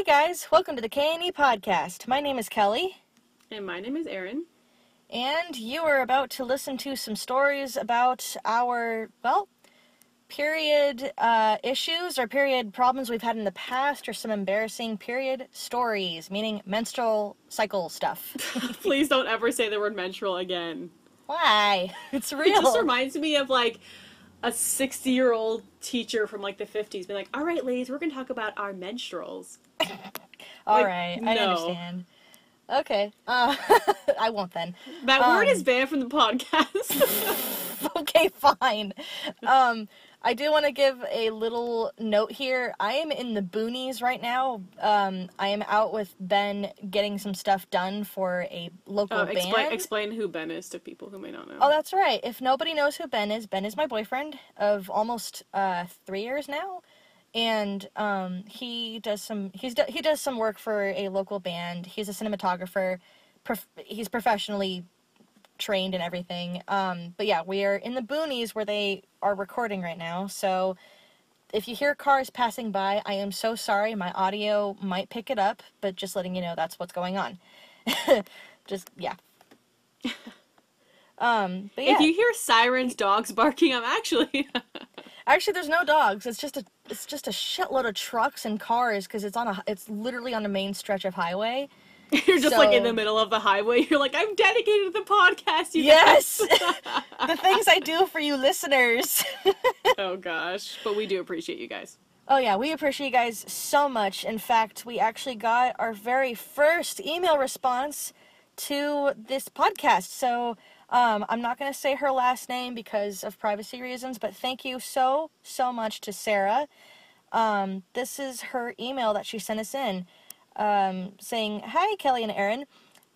Hey guys, welcome to the K&E podcast. My name is Kelly, And my name is Erin. and you are about to listen to some stories about our, well, period uh, issues or period problems we've had in the past or some embarrassing period stories, meaning menstrual cycle stuff. Please don't ever say the word menstrual again. Why? It's real. It just reminds me of like a 60 year old teacher from like the 50s being like, all right, ladies, we're going to talk about our menstruals. All like, right, I no. understand. Okay, uh, I won't then. That word Um, is banned from the podcast. okay, fine. Um, I do want to give a little note here. I am in the boonies right now. Um, I am out with Ben getting some stuff done for a local oh, band. explain, explain who Ben is to people who may not know. Oh, that's right. If nobody knows who Ben is, Ben is my boyfriend of almost uh, three years now, and um, he does some he's do, he does some work for a local band. He's a cinematographer. Prof- he's professionally trained and everything. Um, but yeah, we are in the boonies where they are recording right now. So if you hear cars passing by, I am so sorry. My audio might pick it up, but just letting you know that's what's going on. just yeah. um, but yeah. If you hear sirens, dogs barking, I'm actually. Actually, there's no dogs. It's just a it's just a shitload of trucks and cars because it's on a it's literally on a main stretch of highway. You're just like in the middle of the highway. You're like, I'm dedicated to the podcast. You Yes, guys." the things I do for you listeners. oh gosh, but we do appreciate you guys. oh yeah, we appreciate you guys so much. In fact, we actually got our very first email response to this podcast. So um, I'm not going to say her last name because of privacy reasons, but thank you so so much to Sarah. Um, this is her email that she sent us in. um, saying, Hi, Kelly and Erin.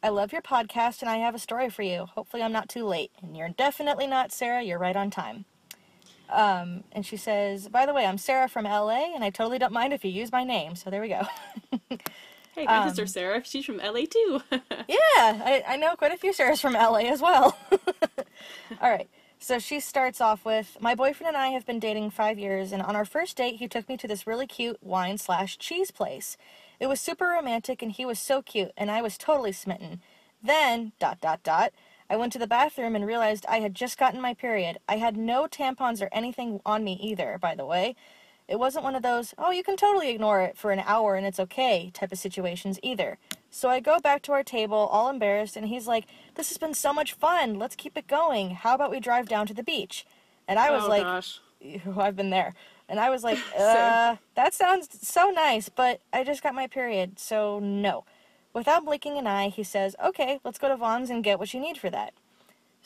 I love your podcast and I have a story for you. Hopefully, I'm not too late. And you're definitely not, Sarah. You're right on time. Um, and she says, By the way, I'm Sarah from LA and I totally don't mind if you use my name. So there we go. Hey, my Um, sister Sarah. She's from LA too. Yeah, I, I know quite a few Sarahs from LA as well. All right. So she starts off with My boyfriend and I have been dating five years, and on our first date, he took me to this really cute wine slash cheese place. It was super romantic, and he was so cute, and I was totally smitten. Then, dot, dot, dot, I went to the bathroom and realized I had just gotten my period. I had no tampons or anything on me either, by the way. It wasn't one of those, oh, you can totally ignore it for an hour and it's okay type of situations either. So I go back to our table, all embarrassed, and he's like, This has been so much fun. Let's keep it going. How about we drive down to the beach? And I was oh like, gosh. I've been there. And I was like, uh, that sounds so nice, but I just got my period, so no. Without blinking an eye, he says, Okay, let's go to Vons and get what you need for that.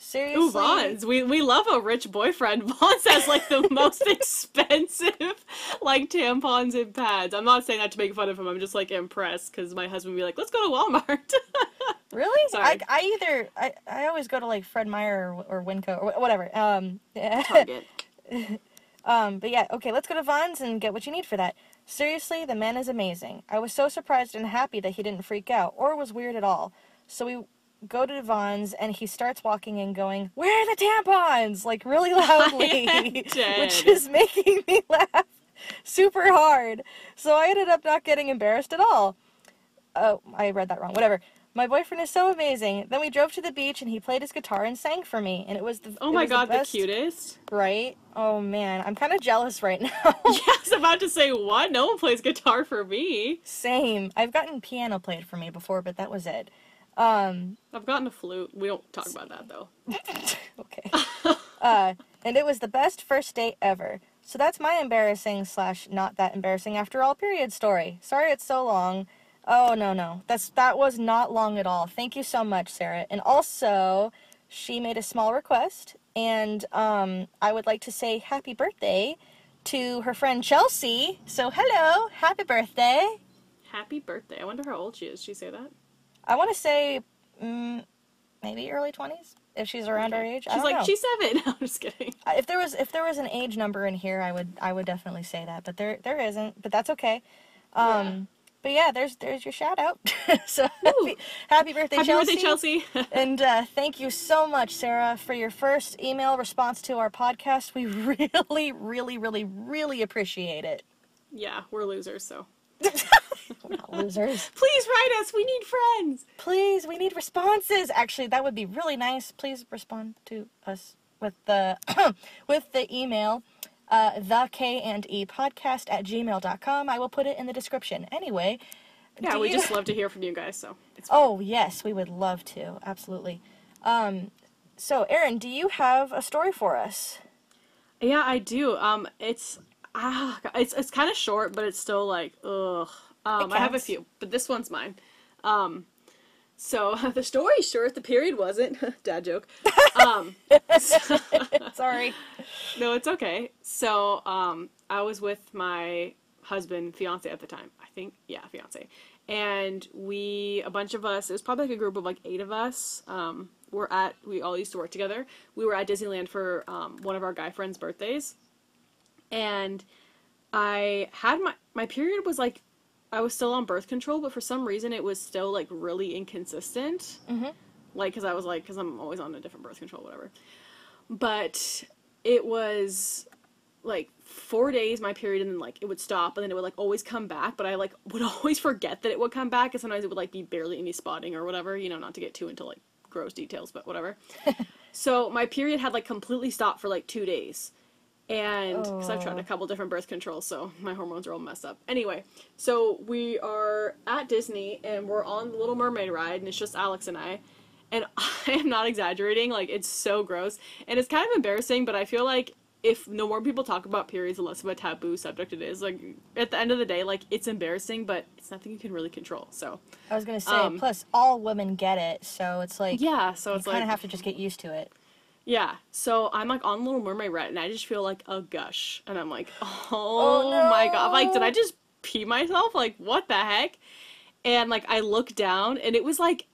Seriously? Ooh, Vons. We we love a rich boyfriend. Vons has like the most expensive like tampons and pads. I'm not saying that to make fun of him. I'm just like impressed because my husband would be like, "Let's go to Walmart." Really? I, Sorry. I I either I, I always go to like Fred Meyer or, or Winco or whatever. Um, Target. um, but yeah, okay, let's go to Vons and get what you need for that. Seriously, the man is amazing. I was so surprised and happy that he didn't freak out or was weird at all. So we go to Vons and he starts walking and going, Where are the tampons? Like really loudly, which is making me laugh super hard. So I ended up not getting embarrassed at all. Oh, I read that wrong. Whatever. My boyfriend is so amazing. Then we drove to the beach and he played his guitar and sang for me, and it was the Oh my god, the, best, cutest. right? Oh man, I'm kind of jealous right now. Yeah, I was about to say what? No one plays guitar for me. Same. I've gotten piano played for me before, but that was it. Um, I've gotten a flute. We don't talk about that though. okay. uh, and it was the best first date ever. So that's my embarrassing slash not that embarrassing after all period story. Sorry it's so long. Oh no no, that's that was not long at all. Thank you so much, Sarah. And also, she made a small request, and um, I would like to say happy birthday to her friend Chelsea. So hello, happy birthday. Happy birthday. I wonder how old she is. Did she say that? I want to say mm, maybe early twenties if she's around our Okay. age. I She's like, know. she's seven. I'm just kidding. If there was if there was an age number in here, I would I would definitely say that, but there there isn't. But that's okay. Um, Yeah. But yeah, there's there's your shout out. so happy, happy birthday, Happy Chelsea! birthday, Chelsea. and uh, thank you so much, Sarah, for your first email response to our podcast. We really, really, really, really appreciate it. yeah, we're losers, so. Losers. Please write us. We need friends. Please, we need responses. Actually, that would be really nice. Please respond to us with the with the email uh, the K and E podcast at gmail.com. I will put it in the description. Anyway. Yeah, we you- just love to hear from you guys. So it's Oh yes, we would love to. Absolutely. Um, so Erin, do you have a story for us? Yeah, I do. Um, it's ah, it's it's kind of short, but it's still like ugh. Um, I have a few, but this one's mine. Um, so the story's short. The period wasn't. Dad joke. Um, Sorry. no, it's okay. So um, I was with my husband, fiance at the time. I think, yeah, fiance. And we, a bunch of us, it was probably like a group of like eight of us. Um, we're at, we all used to work together. We were at Disneyland for um, one of our guy friends' birthdays. And I had my, my period was like, I was still on birth control, but for some reason it was still like really inconsistent. Mhm. Like, cause I was like, cause I'm always on a different birth control, whatever. But it was like four days my period and then like it would stop and then it would like always come back but i like would always forget that it would come back and sometimes it would like be barely any spotting or whatever you know not to get too into like gross details but whatever so my period had like completely stopped for like two days and because i've tried Oh. a couple different birth controls so my hormones are all messed up anyway so we are at disney and we're on the little mermaid ride and it's just alex and i and i am not exaggerating like it's so gross and it's kind of embarrassing but i feel like if no more people talk about periods, the less of a taboo subject it is. Like at the end of the day, like it's embarrassing, but it's nothing you can really control. So I was gonna say. Um, plus, all women get it, so it's like yeah, so it's you it's kind of have to just get used to it. Yeah. So I'm like on Little Mermaid right, and I just feel like a gush, and I'm like, oh, Oh, my god, like did. I just pee myself? Like what the heck? And like I look down, and it was like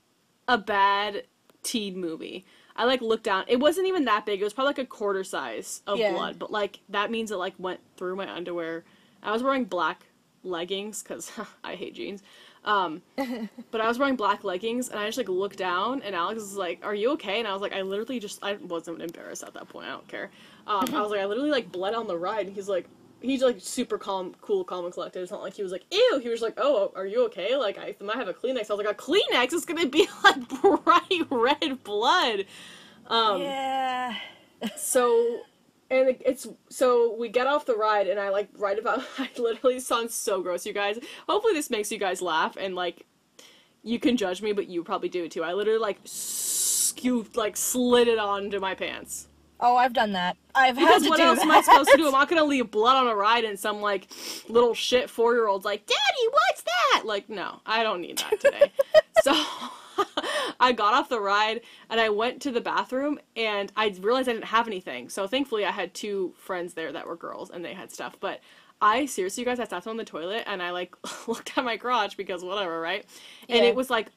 a bad teen movie. I like looked down. It wasn't even that big. It was probably like a quarter size of Yeah. blood, but like that means it like went through my underwear. I was wearing black leggings because I hate jeans. Um, but I was wearing black leggings and I just like looked down and Alex was like, "Are you okay?" And I was like, "I literally just I wasn't embarrassed at that point. I don't care." Um, I was like, "I literally like bled on the ride." And he's like, he's like super calm, cool, calm and collected. It's not like he was like, "Ew." He was like, "Oh, are you okay?" Like I might have a Kleenex. I was like, "A Kleenex is gonna be like bright red blood." Um, yeah. so and it- it's so we get off the ride and i like write about i literally sound so gross you guys. Hopefully this makes you guys laugh and like you can judge me but you probably do too. I literally like scooped like slid it onto my pants. Oh, I've done that. I've had because to what do else that. am i supposed to do? I'm not gonna leave blood on a ride and some like little shit four year old's like daddy what's that? Like no i don't need that today. So I got off the ride and I went to the bathroom and I realized I didn't have anything. So thankfully I had two friends there that were girls and they had stuff. But I seriously, you guys, I sat on the toilet and I like looked at my crotch because whatever, right? And Yeah. it was like,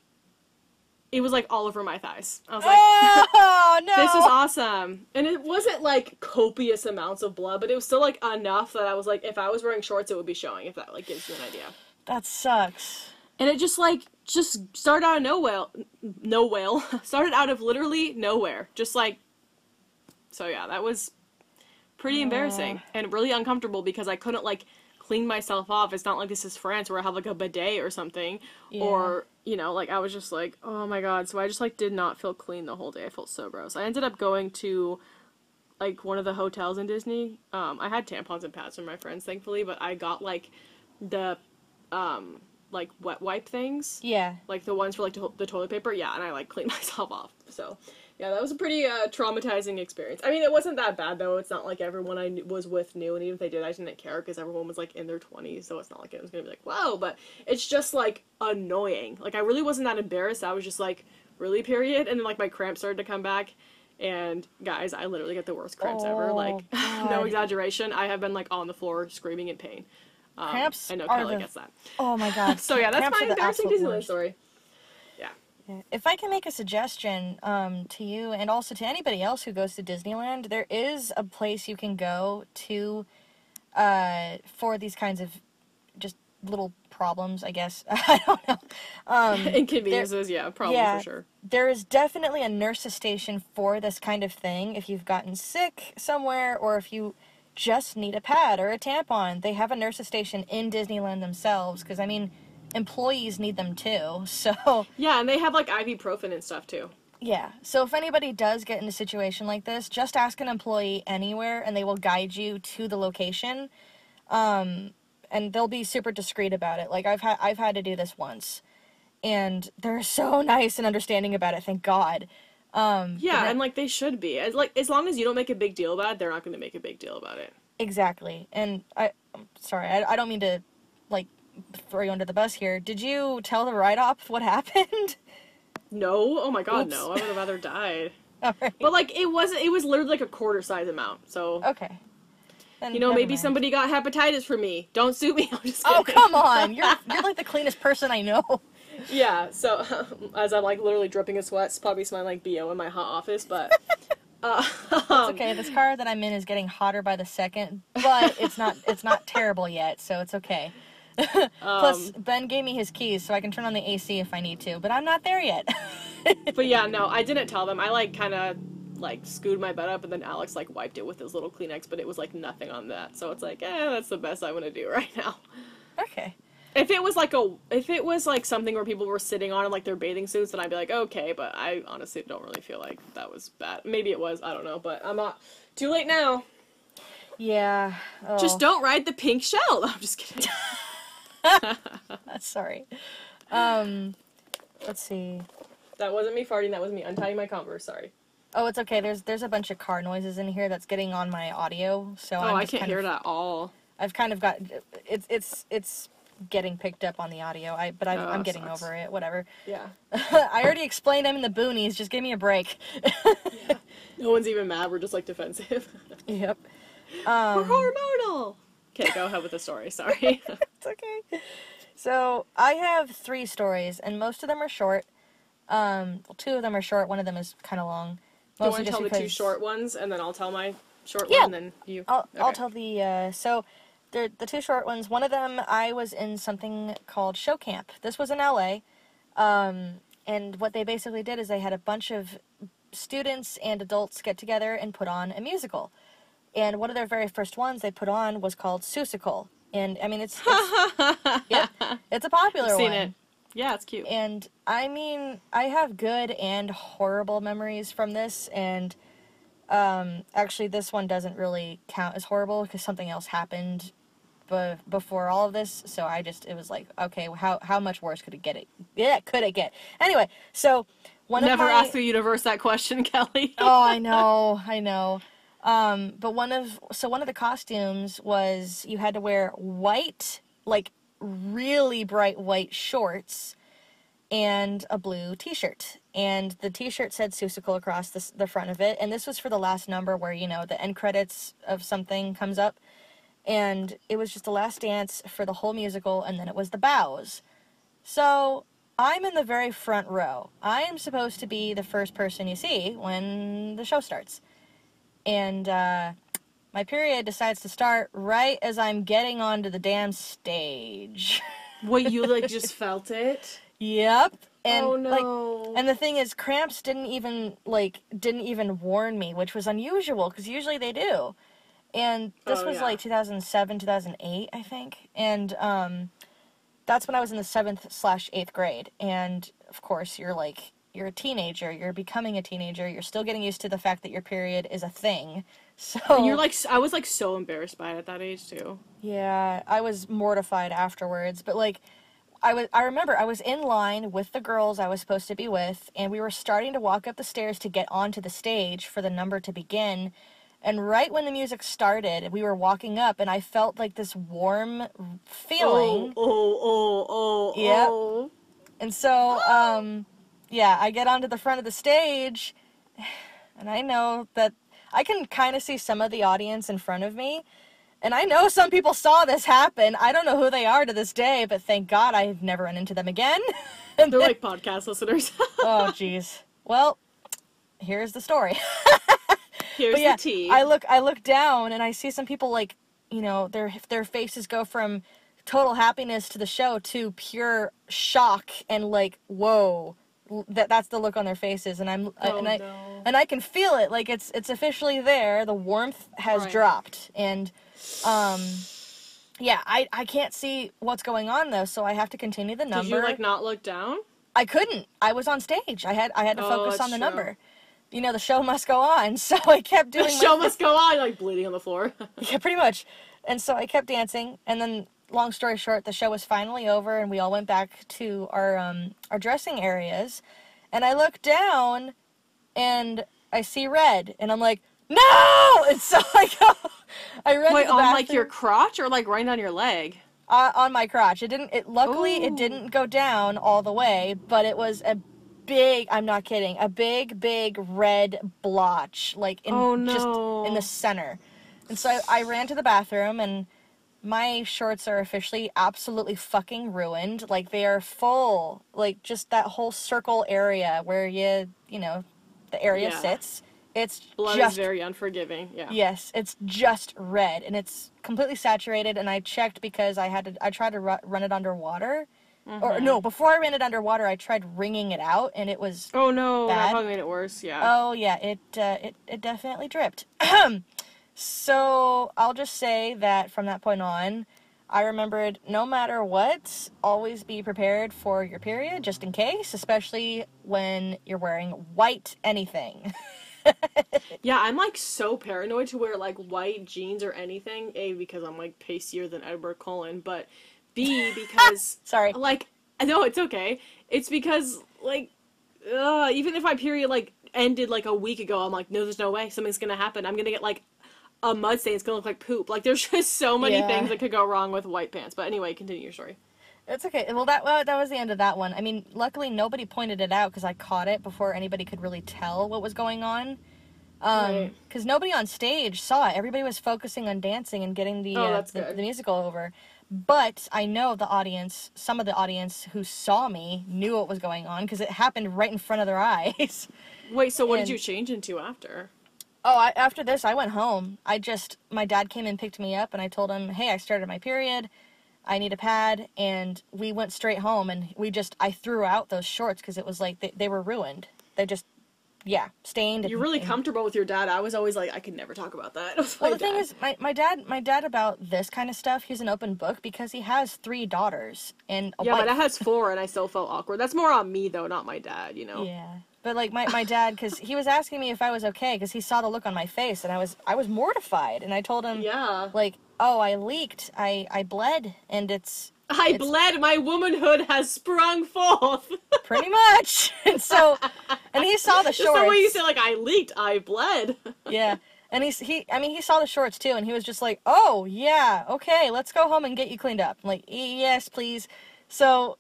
it was like all over my thighs. I was like, oh no! this is awesome. And it wasn't like copious amounts of blood, but it was still like enough that I was like, if I was wearing shorts, it would be showing. If that like gives you an idea. That sucks. And it just like just started out of nowhere, no whale. started out of literally nowhere. Just like so yeah, that was pretty embarrassing and really uncomfortable because I couldn't like clean myself off. It's not like this is France where I have like a bidet or something Yeah. or you know, like I was just like, "Oh my god." So I just like did not feel clean the whole day. I felt so gross. I ended up going to like one of the hotels in Disney. Um I had tampons and pads from my friends thankfully, but I got like the um like wet wipe things. Yeah. like the ones for like to- the toilet paper? Yeah and i like cleaned myself off so. Yeah that was a pretty uh, traumatizing experience. I mean it wasn't that bad though. It's not like everyone i knew, was with knew and even if they did i didn't care because everyone was like in their 20s so it's not like it was gonna be like wow but it's just like annoying. Like i really wasn't that embarrassed. I was just like really? period. And then like my cramps started to come back. And guys i literally get the worst cramps ever. Oh, like no exaggeration. I have been like on the floor screaming in pain um, Cramps i know kelly the- gets that Oh my god. so yeah that's Cramps my embarrassing disneyland worst. story Yeah. If I can make a suggestion um, to you and also to anybody else who goes to Disneyland, there is a place you can go to uh, for these kinds of just little problems, I guess. I don't know. Um, Inconveniences, yeah, probably yeah. for sure. there is definitely a nurse's station for this kind of thing. If you've gotten sick somewhere or if you just need a pad or a tampon, they have a nurse's station in Disneyland themselves. Because, I mean, employees need them too. So Yeah, and they have like ibuprofen and stuff too. yeah. So if anybody does get in a situation like this, just ask an employee anywhere, and they will guide you to the location. Um, and they'll be super discreet about it. Like I've had I've had to do this once, and they're so nice and understanding about it. Thank God. Um, Yeah, that- and like they should be. As like as long as you don't make a big deal about it, they're not going to make a big deal about it. Exactly. And I, I'm sorry, I, I don't mean to, like, throw you under the bus here. Did you tell the write op what happened? No, oh my god, Oops. no. I would have rather died. Right. But like it wasn't. It was literally like a quarter size amount. So okay. Then you know, maybe mind. somebody got hepatitis from me. Don't sue me. I'm just Oh come on! You're you're like the cleanest person I know. Yeah. So as I'm like literally dripping in sweat, probably smelling like bo in my hot office, but. Uh, It's okay. This car that I'm in is getting hotter by the second, but it's not it's not terrible yet, so it's okay. Plus, um, Ben gave me his keys, so I can turn on the AC if I need to, but I'm not there yet. but yeah, no, I didn't tell them. I like kind of like screwed my bed up, and then Alex like wiped it with his little Kleenex, but it was like nothing on that. So it's like, eh, that's the best I'm gonna do right now. okay. If it was like a, if it was like something where people were sitting on in like their bathing suits, then I'd be like, okay. But I honestly don't really feel like that was bad. Maybe it was. I don't know. But I'm not. Too late now. Yeah. Oh, Just don't ride the pink shell. I'm just kidding. Sorry. Um, let's see. that wasn't me farting. That was me untying my Converse. Sorry. Oh, it's okay. There's there's a bunch of car noises in here that's getting on my audio, so Oh, I'm I can't kind hear of, it at all. I've kind of got it's it's it's getting picked up on the audio. I but I've, Oh, I'm getting sucks. over it. Whatever. Yeah. I already explained I'm in the boonies. Just give me a break. No one's even mad. We're just like defensive. yep. We're Um, hormonal. Okay, go ahead with the story. Sorry. it's okay. So I have three stories, and most of them are short. Um, well, two of them are short. One of them is kind of long. Do you want to tell the two short ones, and then I'll tell my short Yeah. one, and then you. I'll, I'll tell the uh, so the the two short ones. One of them I was in something called show camp. This was in LA, um, and what they basically did is they had a bunch of students and adults get together and put on a musical. And one of their very first ones they put on was called Seussical. And I mean it's, it's yep, it's a popular I've seen one. it. Yeah, it's cute. And I mean, I have good and horrible memories from this, and um, actually, this one doesn't really count as horrible because something else happened be- before all of this. So I just, it was like, okay, how how much worse could it get? It yeah, could it get? Anyway, so one Never of my, ask the universe that question, Kelly. oh, I know, I know. Um, but one of so one of the costumes was you had to wear white, like really bright white shorts, and a blue T-shirt. And the T-shirt said Seussical across the the front of it. And this was for the last number where you know the end credits of something comes up, and it was just the last dance for the whole musical, and then it was the bows. So I'm in the very front row. I am supposed to be the first person you see when the show starts. And uh, my period decides to start right as I'm getting onto the damn stage. What you like just felt it? yep. And oh like no. and the thing is cramps didn't even like didn't even warn me, which was unusual cuz usually they do. And this Oh, was yeah. like 2007, 2008, I think. And um that's when I was in the 7th slash 8th grade. And of course, you're like you're a teenager, you're becoming a teenager, you're still getting used to the fact that your period is a thing. So and you're like, i was like so embarrassed by it at that age too. Yeah, I was mortified afterwards, but like I was I remember I was in line with the girls I was supposed to be with and we were starting to walk up the stairs to get onto the stage for the number to begin. And right when the music started, we were walking up and I felt like this warm feeling. Oh, oh, oh, oh. Yeah. oh. And so um yeah, I get onto the front of the stage and I know that I can kind of see some of the audience in front of me. And I know some people saw this happen. I don't know who they are to this day, but thank God I've never run into them again. and They're like podcast listeners. oh, jeez. Well, here's the story. Here's but yeah, the tea. I look, I look down, and I see some people like, you know, their their faces go from total happiness to the show to pure shock and like, whoa. That that's the look on their faces, and I'm Oh, and I no. and I can feel it. Like it's it's officially there. The warmth has Right. dropped, and um, Yeah, I I can't see what's going on though, so I have to continue the number. Did you like not look down? I couldn't. I was on stage. I had I had to Oh, focus on the true. number. You know, the show must go on. So I kept doing The my show must go on, like bleeding on the floor. Yeah, pretty much. And so I kept dancing, and then long story short, the show was finally over, and we all went back to our um our dressing areas, and I look down, and I see red, and I'm like, no! And so I go, I ran Wait, on like your crotch or like right on your leg? uh, on my crotch. It didn't. It luckily it didn't go down all the way, but it was a big. I'm not kidding. A big, big red blotch, like in Oh, just in the center. And so I, I ran to the bathroom, and my shorts are officially absolutely fucking ruined. Like they are full. Like just that whole circle area where you, you know, the area Yeah. sits. It's Blood just is very unforgiving. Yeah. Yes, it's just red and it's completely saturated. And I checked because I had to. I tried to ru- run it underwater, Mm-hmm. or no, before I ran it underwater, I tried wringing it out, and it was. Oh no, that probably made it worse. Yeah. Oh yeah, it uh, it it definitely dripped. so I'll just say that from that point on, I remembered no matter what, always be prepared for your period just in case, especially when you're wearing white anything. Yeah, I'm like so paranoid to wear like white jeans or anything. A because I'm like pastier than Edward Cullen, but B because Sorry. like no, it's okay. It's because like uh, even if my period like ended like a week ago, I'm like, no, there's no way something's gonna happen. I'm gonna get like a mud stain. It's gonna look like poop. Like there's just so many Yeah. things that could go wrong with white pants. But anyway, continue your story. It's okay. Well, that well, that was the end of that one. I mean, luckily nobody pointed it out because I caught it before anybody could really tell what was going on. Um, Right. because nobody on stage saw it. Everybody was focusing on dancing and getting the Oh, uh, the, the musical over. But I know the audience, some of the audience who saw me knew what was going on because it happened right in front of their eyes. Wait, so what And- did you change into after? Oh, I, after this, I went home. I just, my dad came and picked me up, and I told him, hey, I started my period. I need a pad. And we went straight home, and we just, I threw out those shorts because it was like they, they were ruined. They just, yeah, stained. You're really and- comfortable with your dad. I was always like, I could never talk about that. Well, the thing is, my, my dad, my dad about this kind of stuff, he's an open book because he has three daughters and yeah, wife. my dad has four, and I still felt awkward. That's more on me though, not my dad. You know. Yeah. But like my, my dad, because he was asking me if I was okay, because he saw the look on my face, and I was I was mortified, and I told him, Yeah. like, oh, I leaked, I I bled, and it's I It's- bled. My womanhood has sprung forth. pretty much. and so, and he saw the Just shorts. the way you say like I leaked, I bled. yeah. And he's he I mean he saw the shorts too and he was just like, "Oh, yeah. Okay, let's go home and get you cleaned up." I'm like, "Yes, please." So,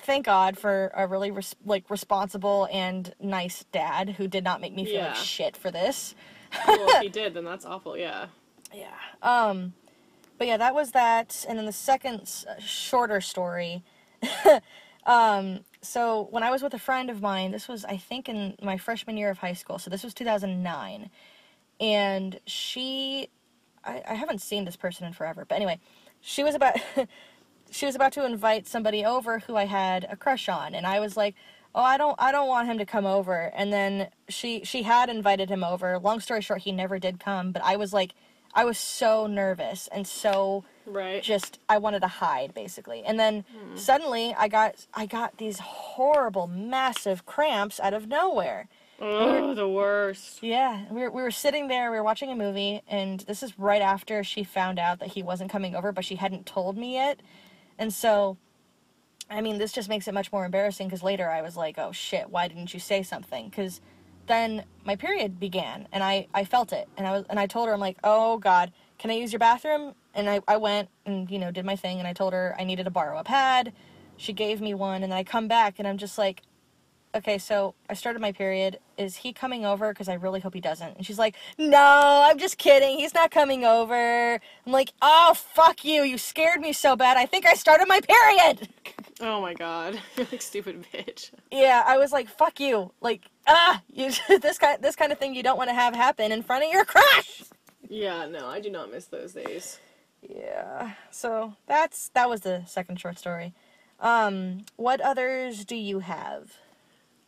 thank God for a really res- like responsible and nice dad who did not make me feel Yeah. like shit for this. well, if he did, then that's awful. Yeah. Yeah. Um but yeah, that was that and then the second s- shorter story um so when I was with a friend of mine, this was I think in my freshman year of high school. So this was 2009. And she I, I haven't seen this person in forever, but anyway, she was about she was about to invite somebody over who I had a crush on and I was like, "Oh, I don't I don't want him to come over." And then she she had invited him over. Long story short, he never did come, but I was like I was so nervous and so Right. just I wanted to hide basically. And then hmm. suddenly I got I got these horrible massive cramps out of nowhere. oh, the worst. Yeah, we were, we were sitting there, we were watching a movie, and this is right after she found out that he wasn't coming over, but she hadn't told me yet. And so, I mean, this just makes it much more embarrassing because later I was like, oh shit, why didn't you say something? Because then my period began, and I, I felt it, and I was and I told her, I'm like, oh god, can I use your bathroom? And I, I went and, you know, did my thing, and I told her I needed to borrow a pad. She gave me one, and I come back, and I'm just like, okay, so I started my period. Is he coming over? Because I really hope he doesn't. And she's like, no, I'm just kidding. He's not coming over. I'm like, oh, fuck you. You scared me so bad. I think I started my period. Oh my god. You're like stupid bitch. Yeah, I was like, fuck you. Like, ah, you, this kind, this kind of thing you don't want to have happen in front of your crush. Yeah, no, I do not miss those days. Yeah. So that's that was the second short story. Um, what others do you have?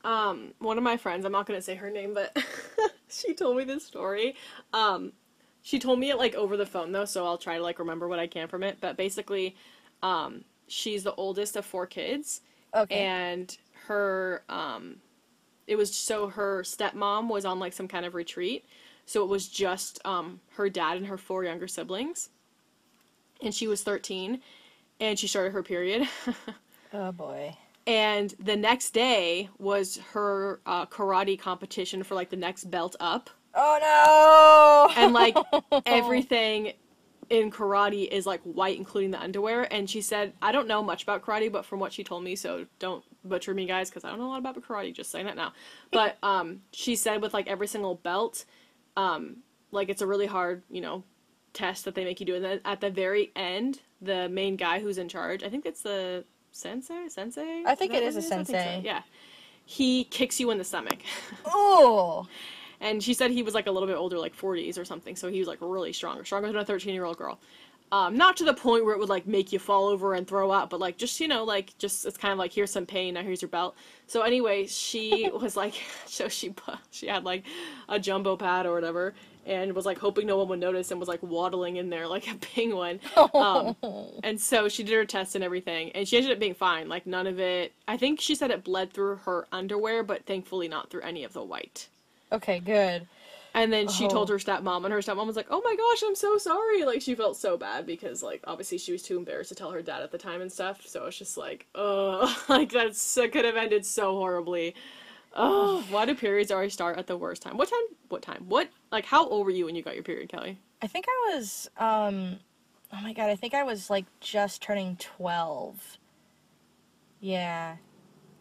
Um, one of my friends, I'm not gonna say her name, but she told me this story. Um, She told me it like over the phone though, so I'll try to like remember what I can from it. But basically, um, she's the oldest of four kids, Okay. and her um, it was so her stepmom was on like some kind of retreat, so it was just um her dad and her four younger siblings, and she was thirteen, and she started her period. oh boy. And the next day was her uh, karate competition for like the next belt up. Oh no. and like everything in karate is like white including the underwear. And she said i don't know much about karate but from what she told me so don't butcher me guys because i don't know a lot about karate just saying that now. But um she said with like every single belt um like it's a really hard you know test that they make you do. And then at the very end the main guy who's in charge i think it's the sensei sensei I think it is a I think so. sensei. yeah he kicks you in the stomach oh. and she said he was like a little bit older, like 40s or something. So he was like really strong, stronger than a 13 year old girl. Um, not to the point where it would like make you fall over and throw up, but like just you know, like just it's kind of like here's some pain, now here's your belt. So anyway, she was like, so she she had like a jumbo pad or whatever, and was like hoping no one would notice, and was like waddling in there like a penguin. Um, and so she did her test and everything, and she ended up being fine. Like none of it. I think she said it bled through her underwear, but thankfully not through any of the white. Okay, good. And then she told Oh. her stepmom, and her stepmom was like, "Oh my gosh, I'm so sorry." Like she felt so bad because like obviously she was too embarrassed to tell her dad at the time and stuff. So it's just like, oh, like that's that could have ended so horribly. Oh, why do periods always start at the worst time? What time? What time? What like? How old were you when you got your period, Kelly? I think I was um oh my god, I think I was like just turning 12. Yeah.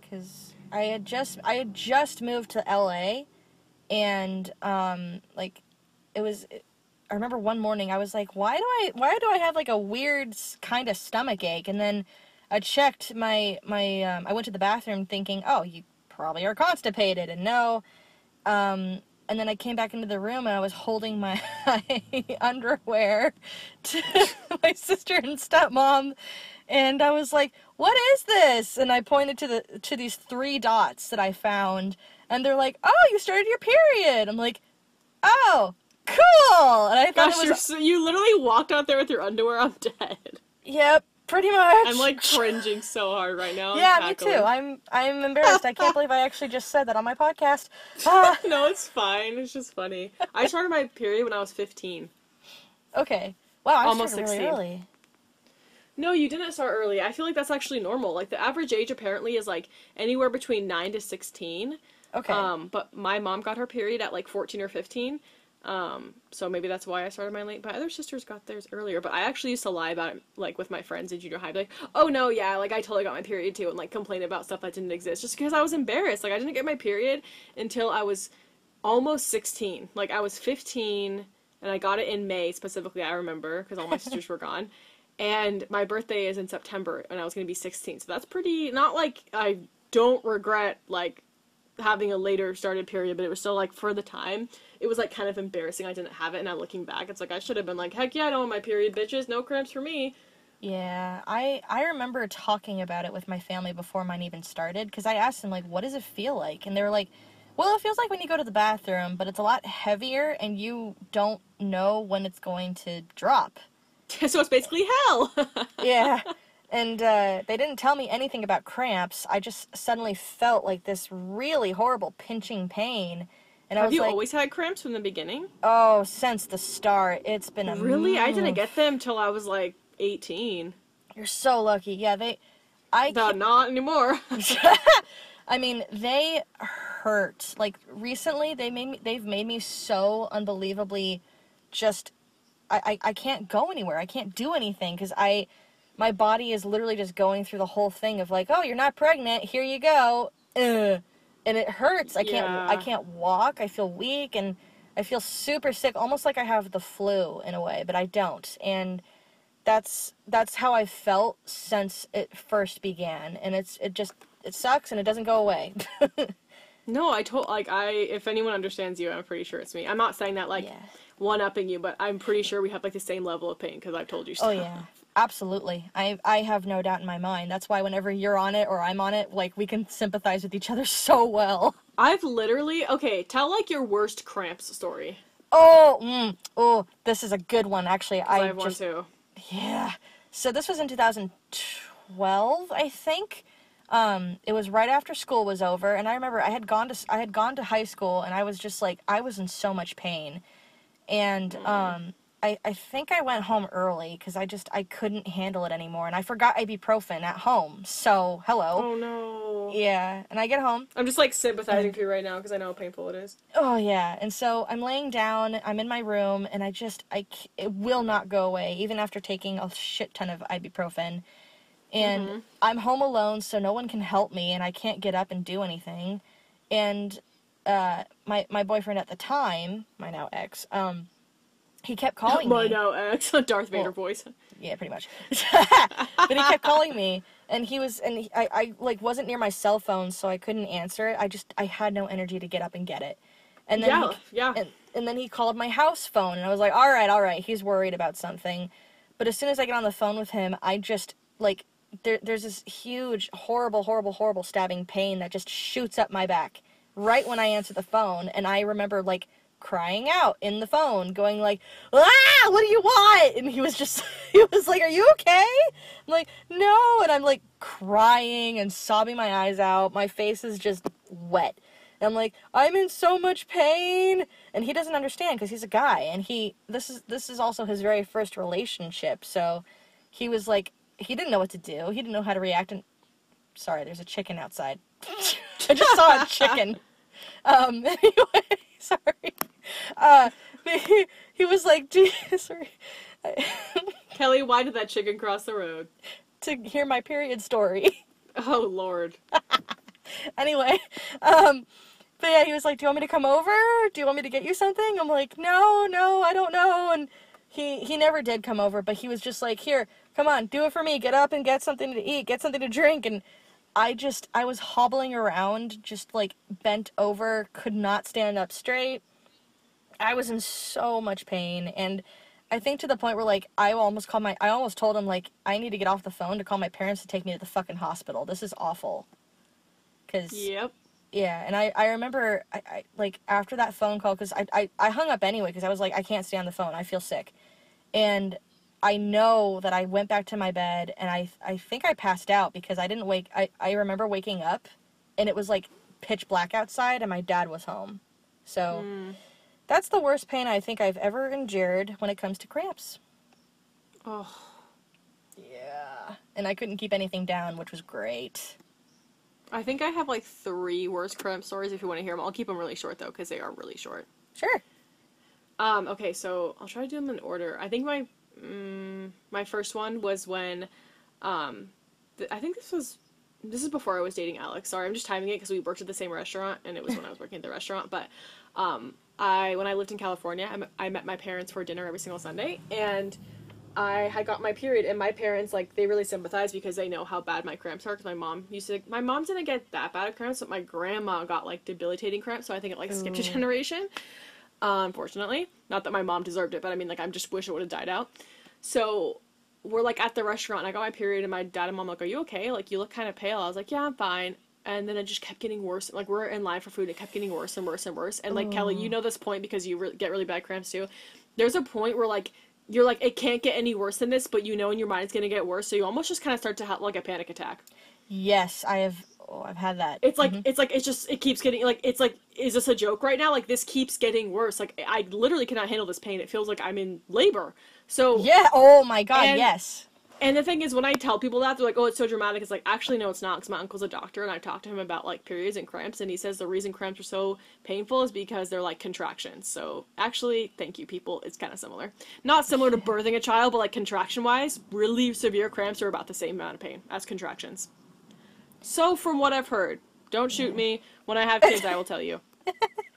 Cuz I had just I had just moved to LA and um like it was I remember one morning I was like, why do I why do I have like a weird kind of stomach ache? And then I checked my my um, I went to the bathroom thinking, oh, you probably are constipated, and no. Um, and then I came back into the room and I was holding my underwear to my sister and stepmom, and I was like, "What is this?" And I pointed to the to these three dots that I found, and they're like, "Oh, you started your period." I'm like, "Oh, cool!" And I thought Gosh, it you're was, so, you literally walked out there with your underwear. I'm dead. "Yep, pretty much." I'm like cringing so hard right now. Yeah, me too. I'm I'm embarrassed. I can't believe I actually just said that on my podcast. Ah, no, it's fine. It's just funny. I started my period when I was 15. okay. Wow, I Almost started really 16. early. No, you didn't start early. I feel like that's actually normal. Like the average age apparently is like anywhere between 9 to 16. Okay. Um, but my mom got her period at like 14 or 15. Um, so maybe that's why I started mine late. My other sisters got theirs earlier, but I actually used to lie about it like with my friends in junior high. Like, "Oh no, yeah, like I totally got my period too," and like complain about stuff that didn't exist just because I was embarrassed. Like I didn't get my period until I was almost 16. Like I was 15 and I got it in May specifically, I remember, because all my sisters were gone. And my birthday is in September and I was going to be 16. So that's pretty not like I don't regret like having a later started period, but it was still like for the time, it was like kind of embarrassing I didn't have it and now looking back, it's like I should have been like, "Heck yeah, I don't want my period, bitches. No cramps for me." Yeah, I I remember talking about it with my family before mine even started because I asked them like, "What does it feel like?" And they were like, "Well, it feels like when you go to the bathroom, but it's a lot heavier, and you don't know when it's going to drop." so it's basically hell. Yeah, and uh, they didn't tell me anything about cramps. I just suddenly felt like this really horrible pinching pain, and I have you like, always had cramps from the beginning? "Oh, since the start, it's been a Really? I didn't get them till I was like 18. You're so lucky. Yeah, they. I No, not anymore. I mean, they hurt. Like recently, they made me. They've made me so unbelievably, just. I I, I can't go anywhere. I can't do anything because I, my body is literally just going through the whole thing of like, oh, you're not pregnant. Here you go. Ugh. And it hurts. I can't. I can't walk. I feel weak and I feel super sick, almost like I have the flu in a way, but I don't. And that's that's how I felt since it first began, and it's it just it sucks and it doesn't go away. no, I told like I if anyone understands you, I'm pretty sure it's me. I'm not saying that like Yeah. one upping you, but I'm pretty sure we have like the same level of pain because I've told you. So. Oh yeah, absolutely. I I have no doubt in my mind. That's why whenever you're on it or I'm on it, like we can sympathize with each other so well. I've literally okay. Tell like your worst cramps story. Oh, mm, oh, this is a good one. Actually, I, I, have just one too. yeah. So this was in 2012, I think. Um, it was right after school was over, and I remember I had gone to I had gone to high school, and I was just like I was in so much pain, and um, I I think I went home early because I just I couldn't handle it anymore, and I forgot ibuprofen at home. So hello, Oh no. yeah, and I get home. I'm just like sympathizing for you right now because I know how painful it is. Oh yeah, and so I'm laying down. I'm in my room, and I just I it will not go away even after taking a shit ton of ibuprofen. And I'm home alone, so no one can help me, and I can't get up and do anything. And uh, my my boyfriend at the time, my now ex, um, he kept calling My me. now ex, Darth Vader Well, voice. Yeah, pretty much. but he kept calling me, and he was, and he, I, I like wasn't near my cell phone, so I couldn't answer it. I just, I had no energy to get up and get it. And then Yeah, he, yeah. and, and then he called my house phone, and I was like, all right, all right, he's worried about something. But as soon as I get on the phone with him, I just like there, there's this huge, horrible, horrible, horrible stabbing pain that just shoots up my back right when I answer the phone, and I remember like crying out in the phone, going like, "Ah, what do you want?" And he was just, he was like, "Are you okay?" I'm like, "No," and I'm like crying and sobbing my eyes out. My face is just wet. And I'm like, I'm in so much pain, and he doesn't understand because he's a guy, and he this is this is also his very first relationship, so he was like, he didn't know what to do. He didn't know how to react. And sorry, there's a chicken outside. I just saw a chicken. Um, anyway, sorry. Uh, he, he was like, "Gee, sorry, Kelly, why did that chicken cross the road? to hear my period story. Oh lord. anyway, um, but yeah, he was like, "Do you want me to come over? Do you want me to get you something?" I'm like, "No, no, I don't know." And he he never did come over, but he was just like, "Here, come on, do it for me. Get up and get something to eat, get something to drink." And I just I was hobbling around, just like bent over, could not stand up straight. I was in so much pain and I think to the point where like I almost called my I almost told him like I need to get off the phone to call my parents to take me to the fucking hospital. This is awful. Cuz Yep. yeah, and I, I remember I, I like after that phone call because I, I I hung up anyway because I was like I can't stay on the phone I feel sick, and I know that I went back to my bed and I I think I passed out because I didn't wake I I remember waking up, and it was like pitch black outside and my dad was home, so Mm. that's the worst pain I think I've ever endured when it comes to cramps. Oh. Yeah, and I couldn't keep anything down, which was great. I think I have like three worst cramp stories if you want to hear them. I'll keep them really short though because they are really short. Sure. Um, okay, so I'll try to do them in order. I think my mm, my first one was when, um, th- I think this was this is before I was dating Alex. Sorry, I'm just timing it because we worked at the same restaurant and it was when I was working at the restaurant. But um, I when I lived in California, I met, my parents for dinner every single Sunday, and I had got my period, and my parents like they really sympathize because they know how bad my cramps are. Because my mom used to, my mom didn't get that bad of cramps, but my grandma got like debilitating cramps. So I think it like skipped a generation uh, unfortunately. Not that my mom deserved it, but I mean, like, I just wish it would have died out. So we're like at the restaurant, and I got my period, and my dad and mom like, "Are you okay? Like, you look kind of pale." I was like, "Yeah, I'm fine." And then it just kept getting worse. Like we're in line for food, and it kept getting worse and worse and worse. And like Kelly, you know this point because you re- get really bad cramps too. There's a point where like you're like it can't get any worse than this, but you know in your mind it's gonna get worse, so you almost just kind of start to have like a panic attack. Yes, I have. Oh, I've had that. It's like mm-hmm. it's like it's just it keeps getting like it's like is this a joke right now? Like this keeps getting worse. Like I literally cannot handle this pain. It feels like I'm in labor. So Yeah. Oh my God. And- yes. and the thing is, when I tell people that, they're like, "Oh, it's so dramatic." It's like, actually, no, it's not. Because my uncle's a doctor, and I've talked to him about like periods and cramps, and he says the reason cramps are so painful is because they're like contractions. So actually, thank you, people. It's kind of similar. Not similar to birthing a child, but like contraction-wise, really severe cramps are about the same amount of pain as contractions. So from what I've heard, don't shoot me. When I have kids, I will tell you.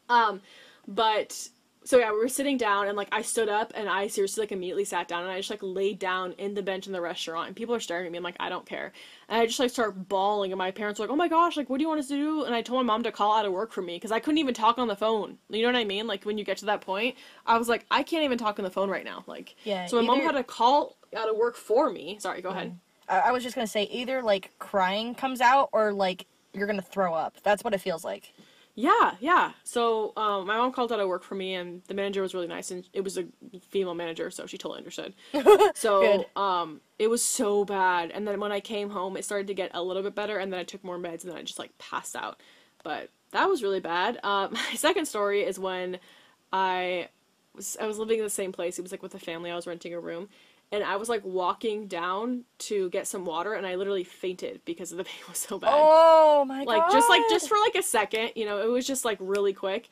Um, but so yeah, we were sitting down and like I stood up and I seriously like immediately sat down and I just like laid down in the bench in the restaurant and people are staring at me. I'm like, I don't care. And I just like start bawling and my parents were like, Oh my gosh, like what do you want us to do? And I told my mom to call out of work for me because I couldn't even talk on the phone. You know what I mean? Like when you get to that point, I was like, I can't even talk on the phone right now. Like Yeah, So my mom had to call out of work for me. Sorry, go ahead. I, I was just gonna say either like crying comes out or like you're gonna throw up. That's what it feels like. Yeah, yeah. So um, my mom called out of work for me, and the manager was really nice, and it was a female manager, so she totally understood. So um, it was so bad, and then when I came home, it started to get a little bit better, and then I took more meds, and then I just like passed out. But that was really bad. Um, my second story is when I was I was living in the same place. It was like with a family. I was renting a room, and I was like walking down to get some water, and I literally fainted because the pain was so bad Oh my god. like just like just for like a second you know it was just like really quick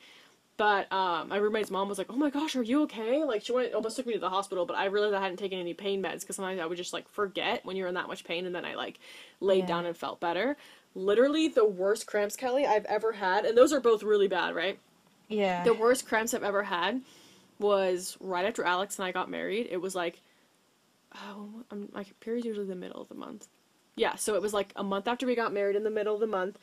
but um my roommate's mom was like oh my gosh are you okay like she went almost took me to the hospital but i realized i hadn't taken any pain meds because sometimes i would just like forget when you're in that much pain and then i like laid Yeah. down and felt better literally the worst cramps kelly i've ever had and those are both really bad right Yeah. the worst cramps I've ever had was right after Alex and I got married. It was like, oh, um, my period's usually the middle of the month. Yeah, so it was like a month after we got married in the middle of the month,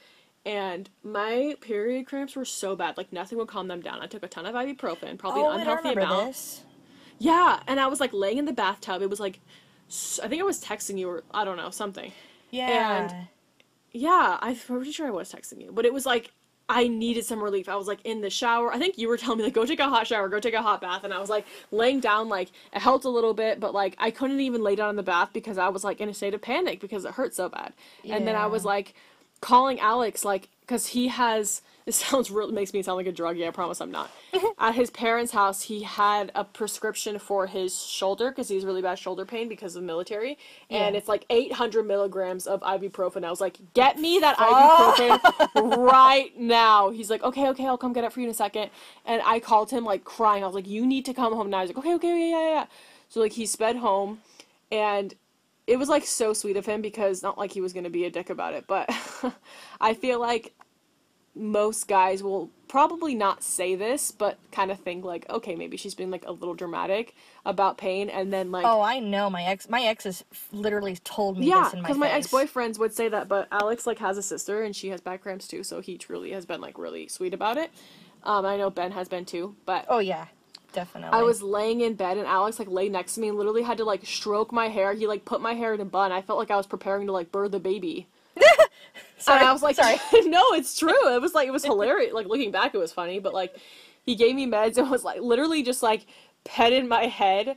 and my period cramps were so bad, like nothing would calm them down. I took a ton of ibuprofen, probably oh, an unhealthy amount. this. Yeah, and I was like laying in the bathtub. It was like, I think I was texting you or I don't know something. Yeah. And yeah, I'm pretty sure I was texting you, but it was like I needed some relief. I was like in the shower. I think you were telling me like go take a hot shower, go take a hot bath, and I was like laying down. Like it helped a little bit, but like I couldn't even lay down in the bath because I was like in a state of panic because it hurt so bad. And then I was like calling Alex like because he has. This sounds real. Makes me sound like a druggie. I promise I'm not. At his parents' house, he had a prescription for his shoulder because he has really bad shoulder pain because of the military, and it's like 800 milligrams of ibuprofen. I was like, "Get me that ibuprofen right now." He's like, "Okay, okay, I'll come get it for you in a second. And I called him like crying. I was like, "You need to come home now." He's like, "Okay, okay, yeah, yeah, yeah." So like he sped home, and it was like so sweet of him because not like he was gonna be a dick about it, but I feel like most guys will probably not say this, but kind of think like, okay, maybe she's being like a little dramatic about pain, and then like, Oh, I know my ex. My ex has literally told me yeah, this in my because my ex boyfriends would say that, but Alex like has a sister and she has back cramps too, so he truly has been like really sweet about it. Um, I know Ben has been too, but Oh yeah, definitely. I was laying in bed and Alex like lay next to me and literally had to like stroke my hair. He like put my hair in a bun. I felt like I was preparing to like birth the baby. Sorry, I was like, sorry. no, it's true. It was like it was hilarious. Like looking back, it was funny, but like he gave me meds and was like literally just like petted my head.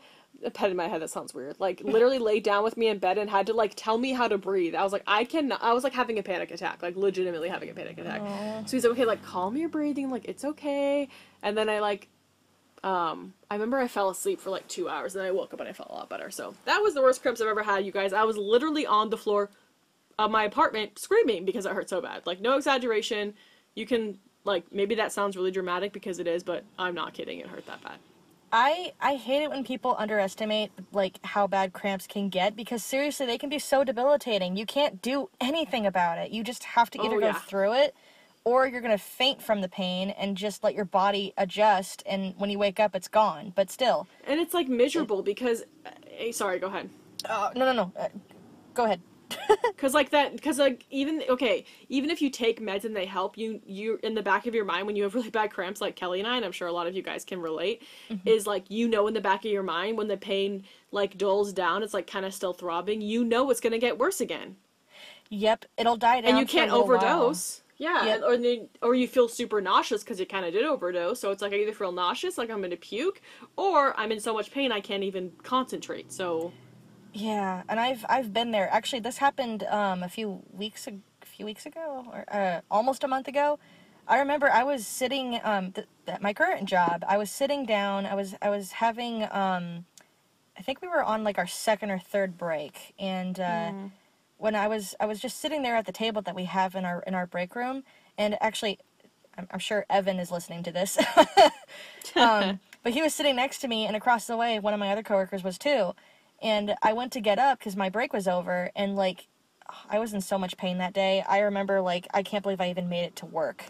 Petted my head. That sounds weird. Like literally laid down with me in bed and had to like tell me how to breathe. I was like, I can. I was like having a panic attack. Like legitimately having a panic attack. So he's like, okay, like calm your breathing. Like it's okay. And then I like um, I remember I fell asleep for like two hours and then I woke up and I felt a lot better. So that was the worst cramps I've ever had, you guys. I was literally on the floor of my apartment screaming because it hurt so bad. Like, no exaggeration. You can, like, maybe that sounds really dramatic because it is, but I'm not kidding. It hurt that bad. I I hate it when people underestimate like how bad cramps can get because seriously they can be so debilitating. You can't do anything about it. You just have to either Oh, go through it or you're going to faint from the pain and just let your body adjust and when you wake up it's gone. But still. And it's, like, miserable because. eh, sorry, go ahead. Uh, no no no. Uh, go ahead. Cause like that, cause like even okay, even if you take meds and they help you, you in the back of your mind when you have really bad cramps, like Kelly and I, and I'm sure a lot of you guys can relate, mm-hmm. is like you know in the back of your mind when the pain like dulls down, it's like kind of still throbbing. You know it's gonna get worse again, Yep, it'll die down. and you can't little while. overdose. Yeah, Yep. or then, or you feel super nauseous because you kind of did overdose. So it's like I either feel nauseous, like I'm gonna puke, or I'm in so much pain I can't even concentrate. So Yeah, and I've I've been there. Actually, this happened um, a few weeks a few weeks ago, or uh, almost a month ago. I remember I was sitting um, th- at my current job. I was sitting down. I was I was having um, I think we were on like our second or third break, and uh, when I was I was just sitting there at the table that we have in our in our break room, and actually, I'm, I'm sure Evan is listening to this. um, but he was sitting next to me, and across the way, one of my other coworkers was too. And I went to get up because my break was over, and like, I was in so much pain that day. I remember like I can't believe I even made it to work.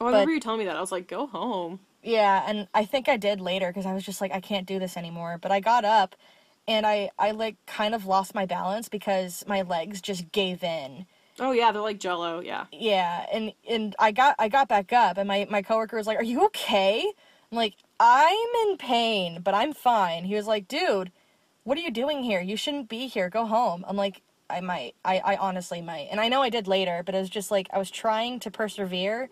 oh, I remember you telling me that. I was like, go home. Yeah, and I think I did later because I was just like I can't do this anymore. But I got up, and I I like kind of lost my balance because my legs just gave in. Oh yeah, they're like Jello. Yeah. Yeah, and and I got I got back up, and my my coworker was like, "Are you okay?" I'm like, "I'm in pain, but I'm fine." He was like, "Dude, what are you doing here? You shouldn't be here. Go home." I'm like, "I might. I I honestly might." And I know I did later, but it was just like I was trying to persevere,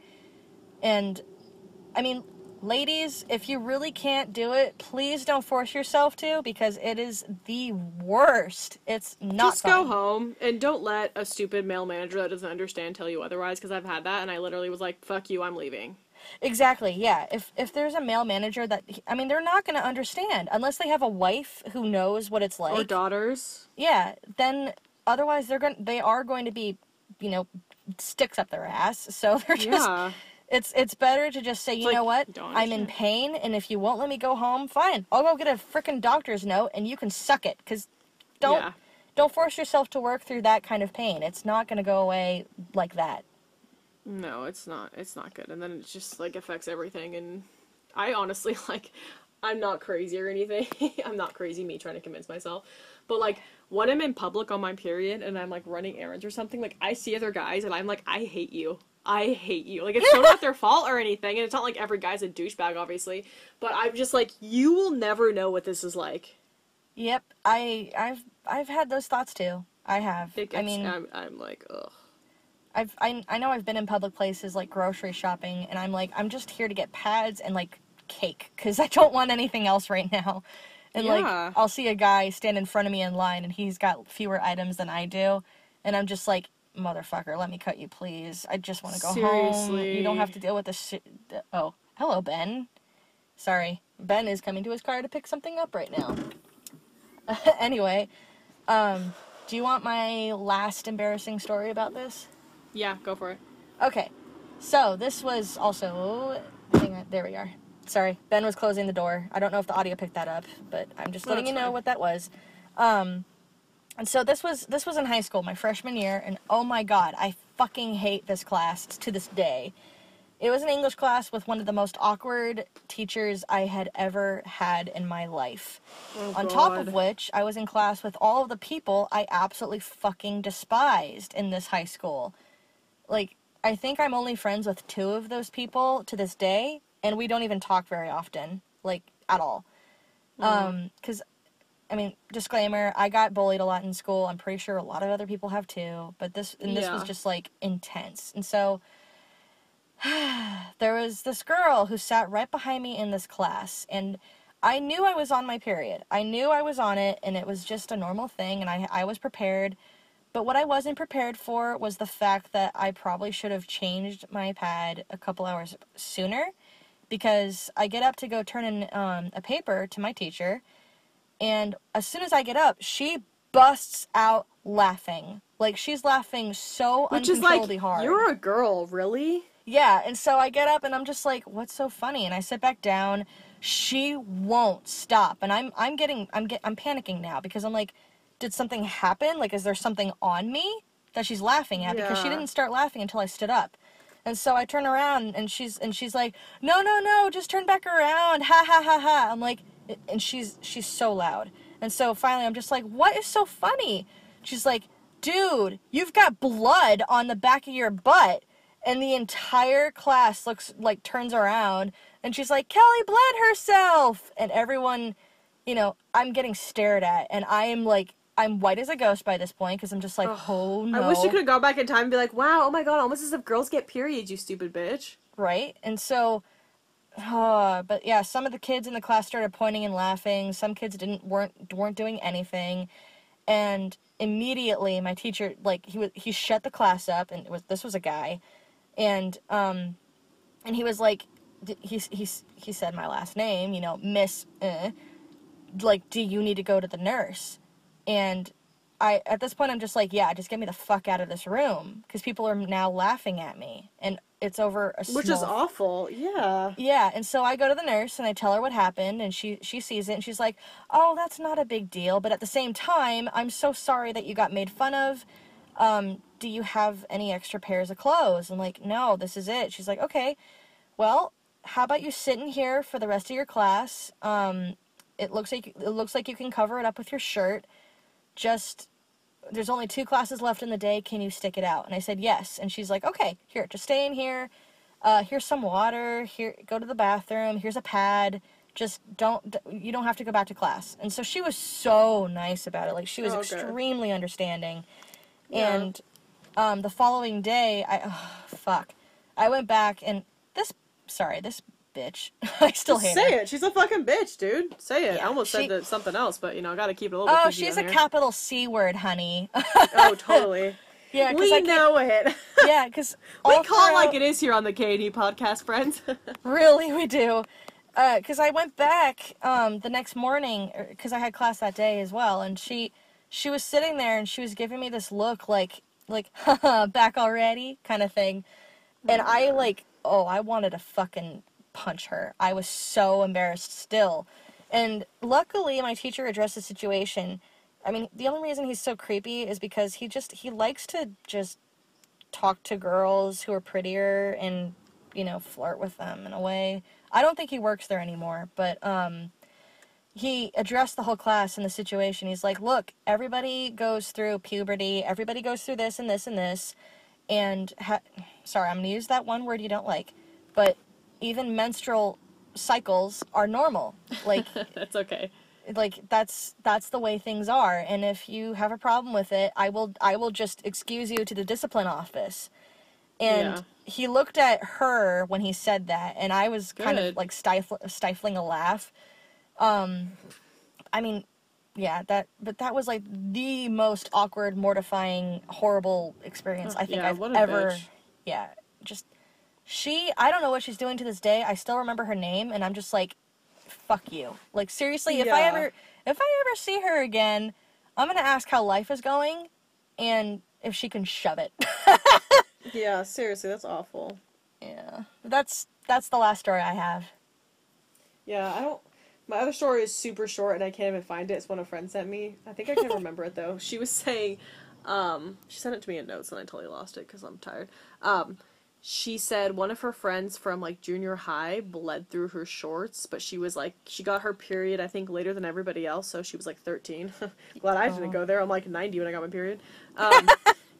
And I mean, ladies, if you really can't do it, please don't force yourself to because it is the worst. It's not Just fun. go home and don't let a stupid male manager that doesn't understand tell you otherwise. Because I've had that, and I literally was like, "Fuck you, I'm leaving." Exactly. Yeah. If if there's a male manager that I mean, they're not going to understand unless they have a wife who knows what it's like. or daughters. yeah. Then otherwise they're going they are going to be, you know, sticks up their ass. So they're just Yeah. it's it's better to just say, you like, know what? I'm in pain and if you won't let me go home, fine. I'll go get a freaking doctor's note and you can suck it cuz don't Yeah. don't force yourself to work through that kind of pain. It's not going to go away like that. No, it's not. It's not good. And then it just like affects everything. And I honestly like, I'm not crazy or anything. I'm not crazy. Me trying to convince myself, but like when I'm in public on my period and I'm like running errands or something, like I see other guys and I'm like, I hate you. I hate you. Like it's so not their fault or anything, and it's not like every guy's a douchebag, obviously. But I'm just like, you will never know what this is like. Yep. I I've I've had those thoughts too. I have. It I mean, I'm, I'm like, ugh. I've I, I know I've been in public places like grocery shopping and I'm like I'm just here to get pads and like cake cuz I don't want anything else right now. And Yeah. like I'll see a guy stand in front of me in line and he's got fewer items than I do and I'm just like motherfucker, let me cut you please. I just want to go home. You don't have to deal with this shit. Oh, hello Ben. Sorry. Ben is coming to his car to pick something up right now. anyway, um do you want my last embarrassing story about this? Yeah, go for it. Okay, so this was also. Hang on, there we are. Sorry, Ben was closing the door. I don't know if the audio picked that up, but I'm just No, letting you know fine. what that was. Um, and so this was this was in high school, my freshman year, and oh my god, I fucking hate this class to this day. It was an English class with one of the most awkward teachers I had ever had in my life. Oh, On top of which, I was in class with all of the people I absolutely fucking despised in this high school. Like, I think I'm only friends with two of those people to this day, and we don't even talk very often, like, at all. Um, because, I mean, disclaimer, I got bullied a lot in school. I'm pretty sure a lot of other people have too, but this, and this was just, like, intense. And so, there was this girl who sat right behind me in this class and I knew I was on my period. I knew I was on it and it was just a normal thing and I I was prepared. But what I wasn't prepared for was the fact that I probably should have changed my pad a couple hours sooner because I get up to go turn in um, a paper to my teacher and as soon as I get up, she busts out laughing. Like she's laughing so Which is like, uncontrollably hard. you're a girl, really? Yeah, and so I get up and I'm just like, what's so funny? And I sit back down. She won't stop. And I'm I'm getting I'm get I'm panicking now because I'm like, did something happen? Like is there something on me that she's laughing at? Because she didn't start laughing until I stood up. And so I turn around and she's and she's like, "No, no, no, just turn back around." Ha ha ha ha. I'm like and she's she's so loud. And so finally I'm just like, "What is so funny?" She's like, "Dude, you've got blood on the back of your butt." And the entire class looks like turns around and she's like, "Kelly bled herself." And everyone, you know, I'm getting stared at and I am like I'm white as a ghost by this point because I'm just like, "Oh no." I wish you could have gone back in time and be like, wow, oh my god, almost as if girls get periods, you stupid bitch. right? And so, uh, but yeah, some of the kids in the class started pointing and laughing. Some kids didn't weren't weren't doing anything, and immediately my teacher like he was he shut the class up, and it was this was a guy, and um, and he was like, he he he said my last name, you know, Miss, uh, like, do you need to go to the nurse? And I at this point I'm just like, yeah, just get me the fuck out of this room because people are now laughing at me, and it's over a Which is awful, yeah. yeah, and so I go to the nurse and I tell her what happened, and she she sees it and she's like, "Oh, that's not a big deal," but at the same time, I'm so sorry that you got made fun of. Um, do you have any extra pairs of clothes? I'm like, "No, this is it." She's like, "Okay, well, how about you sit in here for the rest of your class? Um, it looks like it looks like you can cover it up with your shirt. Just there's only two classes left in the day. Can you stick it out?" And I said, "Yes." And she's like, "Okay, here, just stay in here." uh, here's some water here go to the bathroom here's a pad just don't you don't have to go back to class and so she was so nice about it like she was Oh, good. extremely understanding Yeah. and um, the following day i oh, fuck i went back and this sorry, this bitch. I still Just hate say her. it. She's a fucking bitch, dude. Say it. Yeah, I almost she- said that something else, but you know, I gotta keep it a little bit. Oh, she's a here. capital C word, honey. Oh, totally. yeah, because we I know it. yeah, because we call it like it is here on the K&E podcast, friends. Really, we do. Uh, because I went back um, the next morning er, because I had class that day as well, and she she was sitting there and she was giving me this look like like back already kind of thing, and mm. I like oh I wanted to fucking punch her. I was so embarrassed still, and luckily my teacher addressed the situation. I mean, the only reason he's so creepy is because he just he likes to just talk to girls who are prettier and you know flirt with them in a way. I don't think he works there anymore but um he addressed the whole class and the situation. He's like look everybody goes through puberty. Everybody goes through this and this and this. And ha- sorry i'm to use that one word you don't like but even menstrual cycles are normal like That's okay. like that's that's the way things are and if you have a problem with it i will i will just excuse you to the discipline office and Yeah. he looked at her when he said that and i was kind of like stifl- stifling a laugh um i mean yeah that but that was like the most awkward mortifying horrible experience i think Yeah, i've ever bitch. yeah just she i don't know what she's doing to this day i still remember her name and i'm just like fuck you like seriously if i ever if i ever see her again i'm gonna ask how life is going and if she can shove it Yeah, seriously, that's awful. yeah that's that's the last story i have Yeah, I don't. My other story is super short, and I can't even find it. It's one a friend sent me. I think I can remember it though. She was saying, um, she sent it to me in notes, and I totally lost it because I'm tired. Um, she said one of her friends from like junior high bled through her shorts, but she was like, she got her period I think later than everybody else, so she was like 13. Glad I didn't go there. I'm like 90 when I got my period. Um,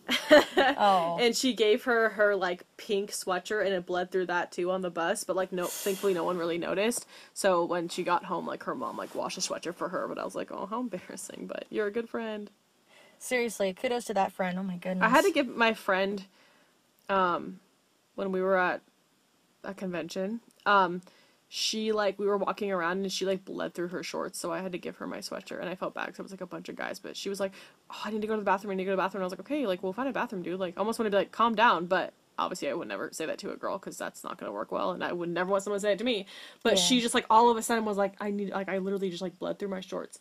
oh and she gave her her like pink sweatshirt and it bled through that too on the bus but like no thankfully no one really noticed so when she got home like her mom like washed a sweatshirt for her but i was like oh how embarrassing but you're a good friend seriously kudos to that friend oh my goodness i had to give my friend um when we were at a convention um she like we were walking around and she like bled through her shorts so i had to give her my sweatshirt and i felt bad because it was like a bunch of guys but she was like oh i need to go to the bathroom i need to go to the bathroom and i was like okay like we'll find a bathroom dude like almost want to be like calm down but obviously i would never say that to a girl because that's not going to work well and i would never want someone to say it to me but she just like all of a sudden was like i need like i literally just like bled through my shorts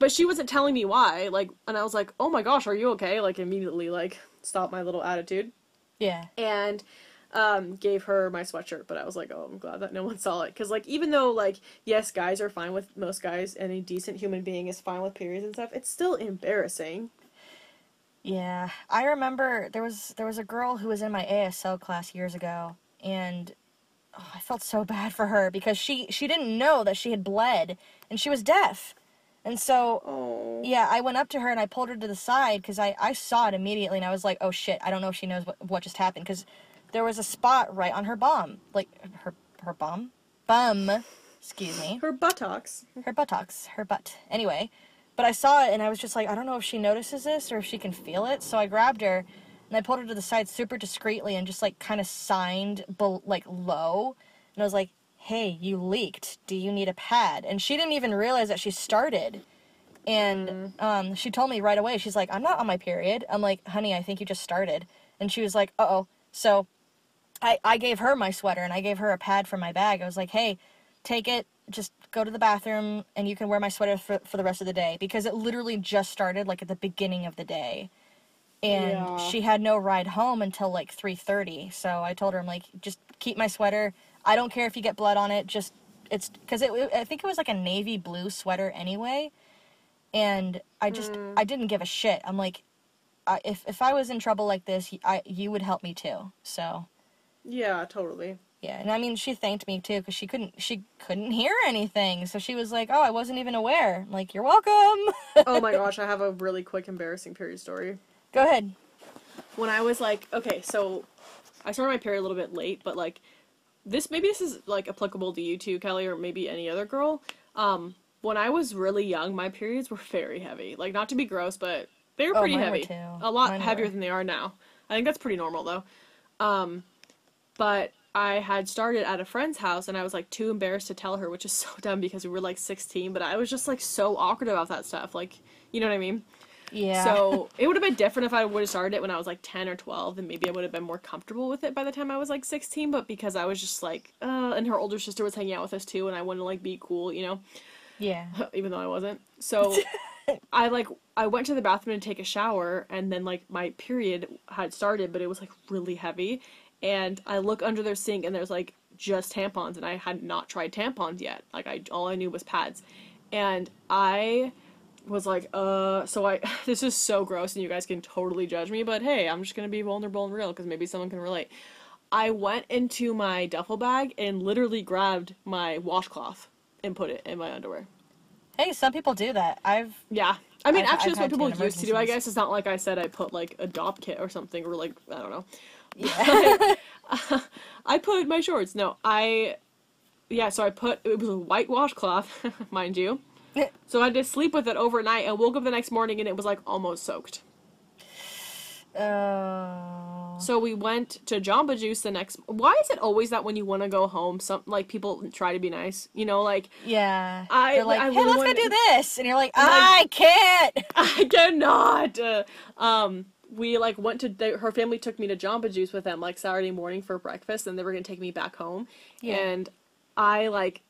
but she wasn't telling me why like and i was like oh my gosh are you okay? like immediately like stop my little attitude. Yeah. And um, gave her my sweatshirt, but I was like, oh, I'm glad that no one saw it. Because, like, even though, like, yes, guys are fine with most guys, any decent human being is fine with periods and stuff, it's still embarrassing. Yeah, I remember there was there was a girl who was in my ASL class years ago, and oh, I felt so bad for her because she she didn't know that she had bled, and she was deaf, and so Oh. yeah, I went up to her and I pulled her to the side because I I saw it immediately, and I was like, oh shit, I don't know if she knows what what just happened because there was a spot right on her bum, like her her bum bum, excuse me Her buttocks. her buttocks, her butt. Anyway, but I saw it and I was just like, I don't know if she notices this or if she can feel it. So I grabbed her and I pulled her to the side super discreetly and just like kind of signed like low. And I was like, hey, you leaked. Do you need a pad? And she didn't even realize that she started. And um, she told me right away, she's like, I'm not on my period. I'm like, honey, I think you just started. And she was like, uh oh. So I, I gave her my sweater and I gave her a pad from my bag. I was like, hey, take it, just go to the bathroom and you can wear my sweater for, for the rest of the day because it literally just started like at the beginning of the day. And Yeah. she had no ride home until like 3:30. So I told her I'm like just keep my sweater. I don't care if you get blood on it. Just it's cuz it I think it was like a navy blue sweater anyway. And I just Mm. I didn't give a shit. I'm like I, if if I was in trouble like this, I you would help me too. So Yeah, totally. yeah, and I mean, she thanked me too because she couldn't she couldn't hear anything, so she was like, "Oh, I wasn't even aware." I'm like, "You're welcome." oh my gosh, I have a really quick embarrassing period story. Go ahead. when I was like, okay, so I started my period a little bit late, but like this maybe this is like applicable to you too, Kelly, or maybe any other girl. Um, when I was really young, my periods were very heavy. Like not to be gross, but they were Oh, pretty were heavy. too. A lot Mine heavier were. than they are now. I think that's pretty normal though. Um, but I had started at a friend's house and I was like too embarrassed to tell her, which is so dumb because we were like 16, but I was just like so awkward about that stuff. Like, you know what I mean? Yeah. So it would have been different if I would have started it when I was like 10 or 12, and maybe I would have been more comfortable with it by the time I was like 16. But because I was just like, uh, and her older sister was hanging out with us too, and I wanted to like be cool, you know, yeah. even though I wasn't. So I like I went to the bathroom to take a shower, and then like my period had started, but it was like really heavy, and I look under their sink, and there's like just tampons, and I had not tried tampons yet. Like I all I knew was pads, and I was like, uh, so I, this is so gross and you guys can totally judge me, but hey, I'm just gonna be vulnerable and real because maybe someone can relate. I went into my duffel bag and literally grabbed my washcloth and put it in my underwear. Hey, some people do that. I've Yeah. I mean, I've- actually, I've that's what people used to do. I guess it's not like I said I put like a Dopp kit or something, or like I don't know. Yeah. I put my shorts. No, I, yeah. So I put it was a white washcloth, mind you. So I had to sleep with it overnight. and woke up the next morning and it was like almost soaked. Oh. So we went to Jamba Juice the next. Why is it always that when you want to go home, some like people try to be nice? You know, like yeah. I- They're like, I hey, really let's wanna- go do this, and you're like, I can't. I cannot. Uh, um, we like went to they, her family took me to Jamba Juice with them like Saturday morning for breakfast, and they were gonna take me back home. Yeah. And I like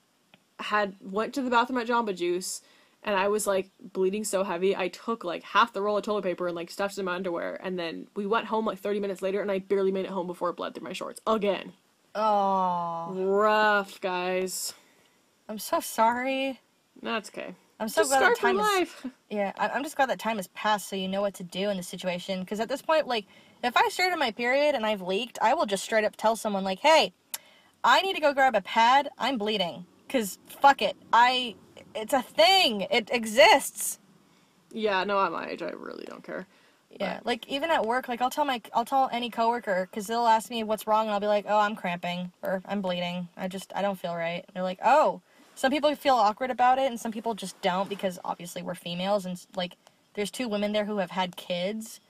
had went to the bathroom at Jamba Juice, and I was like bleeding so heavy. I took like half the roll of toilet paper and like stuffed it in my underwear, and then we went home like thirty minutes later, and I barely made it home before it bled through my shorts again. Oh, Rough, guys. I'm so sorry. That's okay. I'm so Just glad that time is. Yeah, I- I'm just glad that time has passed, so you know what to do in the situation. Because at this point, like, if I started my period and I've leaked, I will just straight up tell someone, like, "Hey, I need to go grab a pad. I'm bleeding." Because fuck it, I. It's a thing. It exists. Yeah, no, at my age, I really don't care. Yeah, like even at work, like I'll tell my I'll tell any coworker because they'll ask me what's wrong, and I'll be like, "Oh, I'm cramping or I'm bleeding. I just I don't feel right." And they're like, "Oh." Some people feel awkward about it, and some people just don't because obviously we're females, and like there's two women there who have had kids,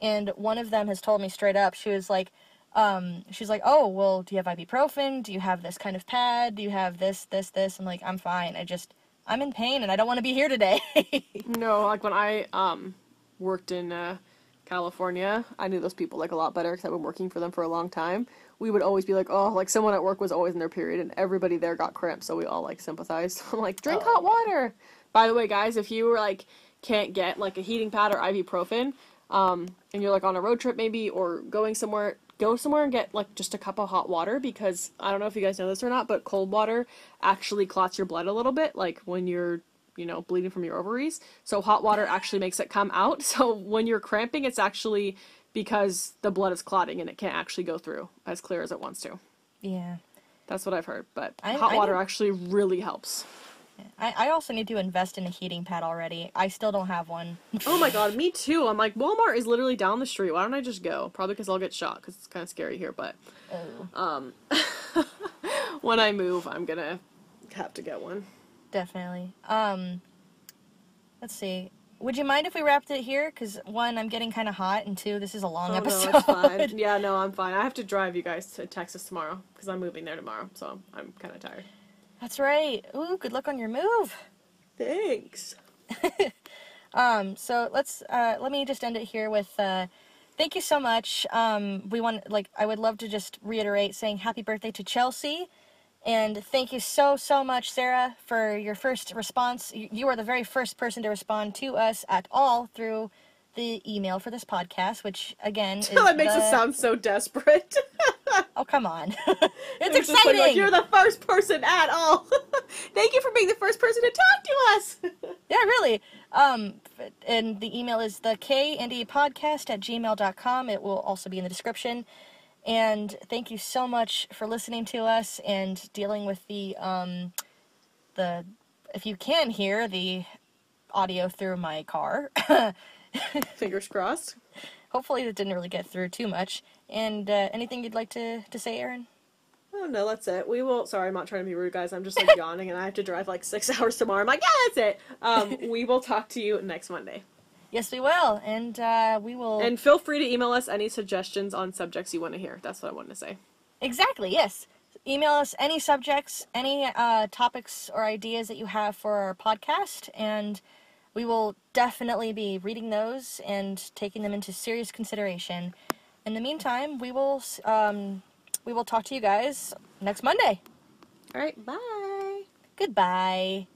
and one of them has told me straight up. She was like, um, she's like, "Oh, well, do you have ibuprofen? Do you have this kind of pad? Do you have this, this, this?" I'm like, "I'm fine. I just I'm in pain, and I don't want to be here today." No, like when I um worked in uh, California, I knew those people like a lot better because I've been working for them for a long time. We would always be like, oh, like someone at work was always in their period, and everybody there got cramps, so we all like sympathized. I'm like, drink Oh. hot water. By the way, guys, if you were like can't get like a heating pad or ibuprofen, um, and you're like on a road trip maybe or going somewhere, go somewhere and get like just a cup of hot water because I don't know if you guys know this or not, but cold water actually clots your blood a little bit, like when you're you know, bleeding from your ovaries. So hot water actually makes it come out. So when you're cramping, it's actually because the blood is clotting and it can't actually go through as clear as it wants to. yeah. That's what I've heard. But I- hot I water need- actually really helps. I, I also need to invest in a heating pad already. I still don't have one. Oh my god, me too. I'm like, Walmart is literally down the street. Why don't I just go? Probably because I'll get shot because it's kind of scary here. But oh, when I move, I'm gonna have to get one. definitely. Um, let's see. Would you mind if we wrapped it here? Because one, I'm getting kind of hot, and two, this is a long Oh, episode. no, it's fine. Yeah, no, I'm fine. I have to drive you guys to Texas tomorrow because I'm moving there tomorrow. So I'm kind of tired. That's right. Ooh, good luck on your move. Thanks. Um, so let's uh, let me just end it here with uh, thank you so much. Um, we want like I would love to just reiterate saying happy birthday to Chelsea, and thank you so so much, Sarah, for your first response. You, are the very first person to respond to us at all through the email for this podcast, which again is that makes the- it sound so desperate. Oh come on, it's It's just like, exciting. like, you're the first person at all. Thank you for being the first person to talk to us. Yeah, really. Um, and the email is the K and E podcast at gmail.com. It will also be in the description. And thank you so much for listening to us and dealing with the, um, the, if you can hear the audio through my car. Fingers crossed. Hopefully it didn't really get through too much. And uh, anything you'd like to, to say, Erin? Oh no, that's it. We will. Sorry, I'm not trying to be rude, guys. I'm just like yawning, and I have to drive like six hours tomorrow. I'm like, yeah, that's it. Um, we will talk to you next Monday, Yes, we will. And uh, we will. and feel free to email us any suggestions on subjects you want to hear. That's what I wanted to say. Exactly, yes. Email us any subjects, any uh, topics or ideas that you have for our podcast, and we will definitely be reading those and taking them into serious consideration. In the meantime, we will um, we will talk to you guys next Monday. All right, bye. Goodbye.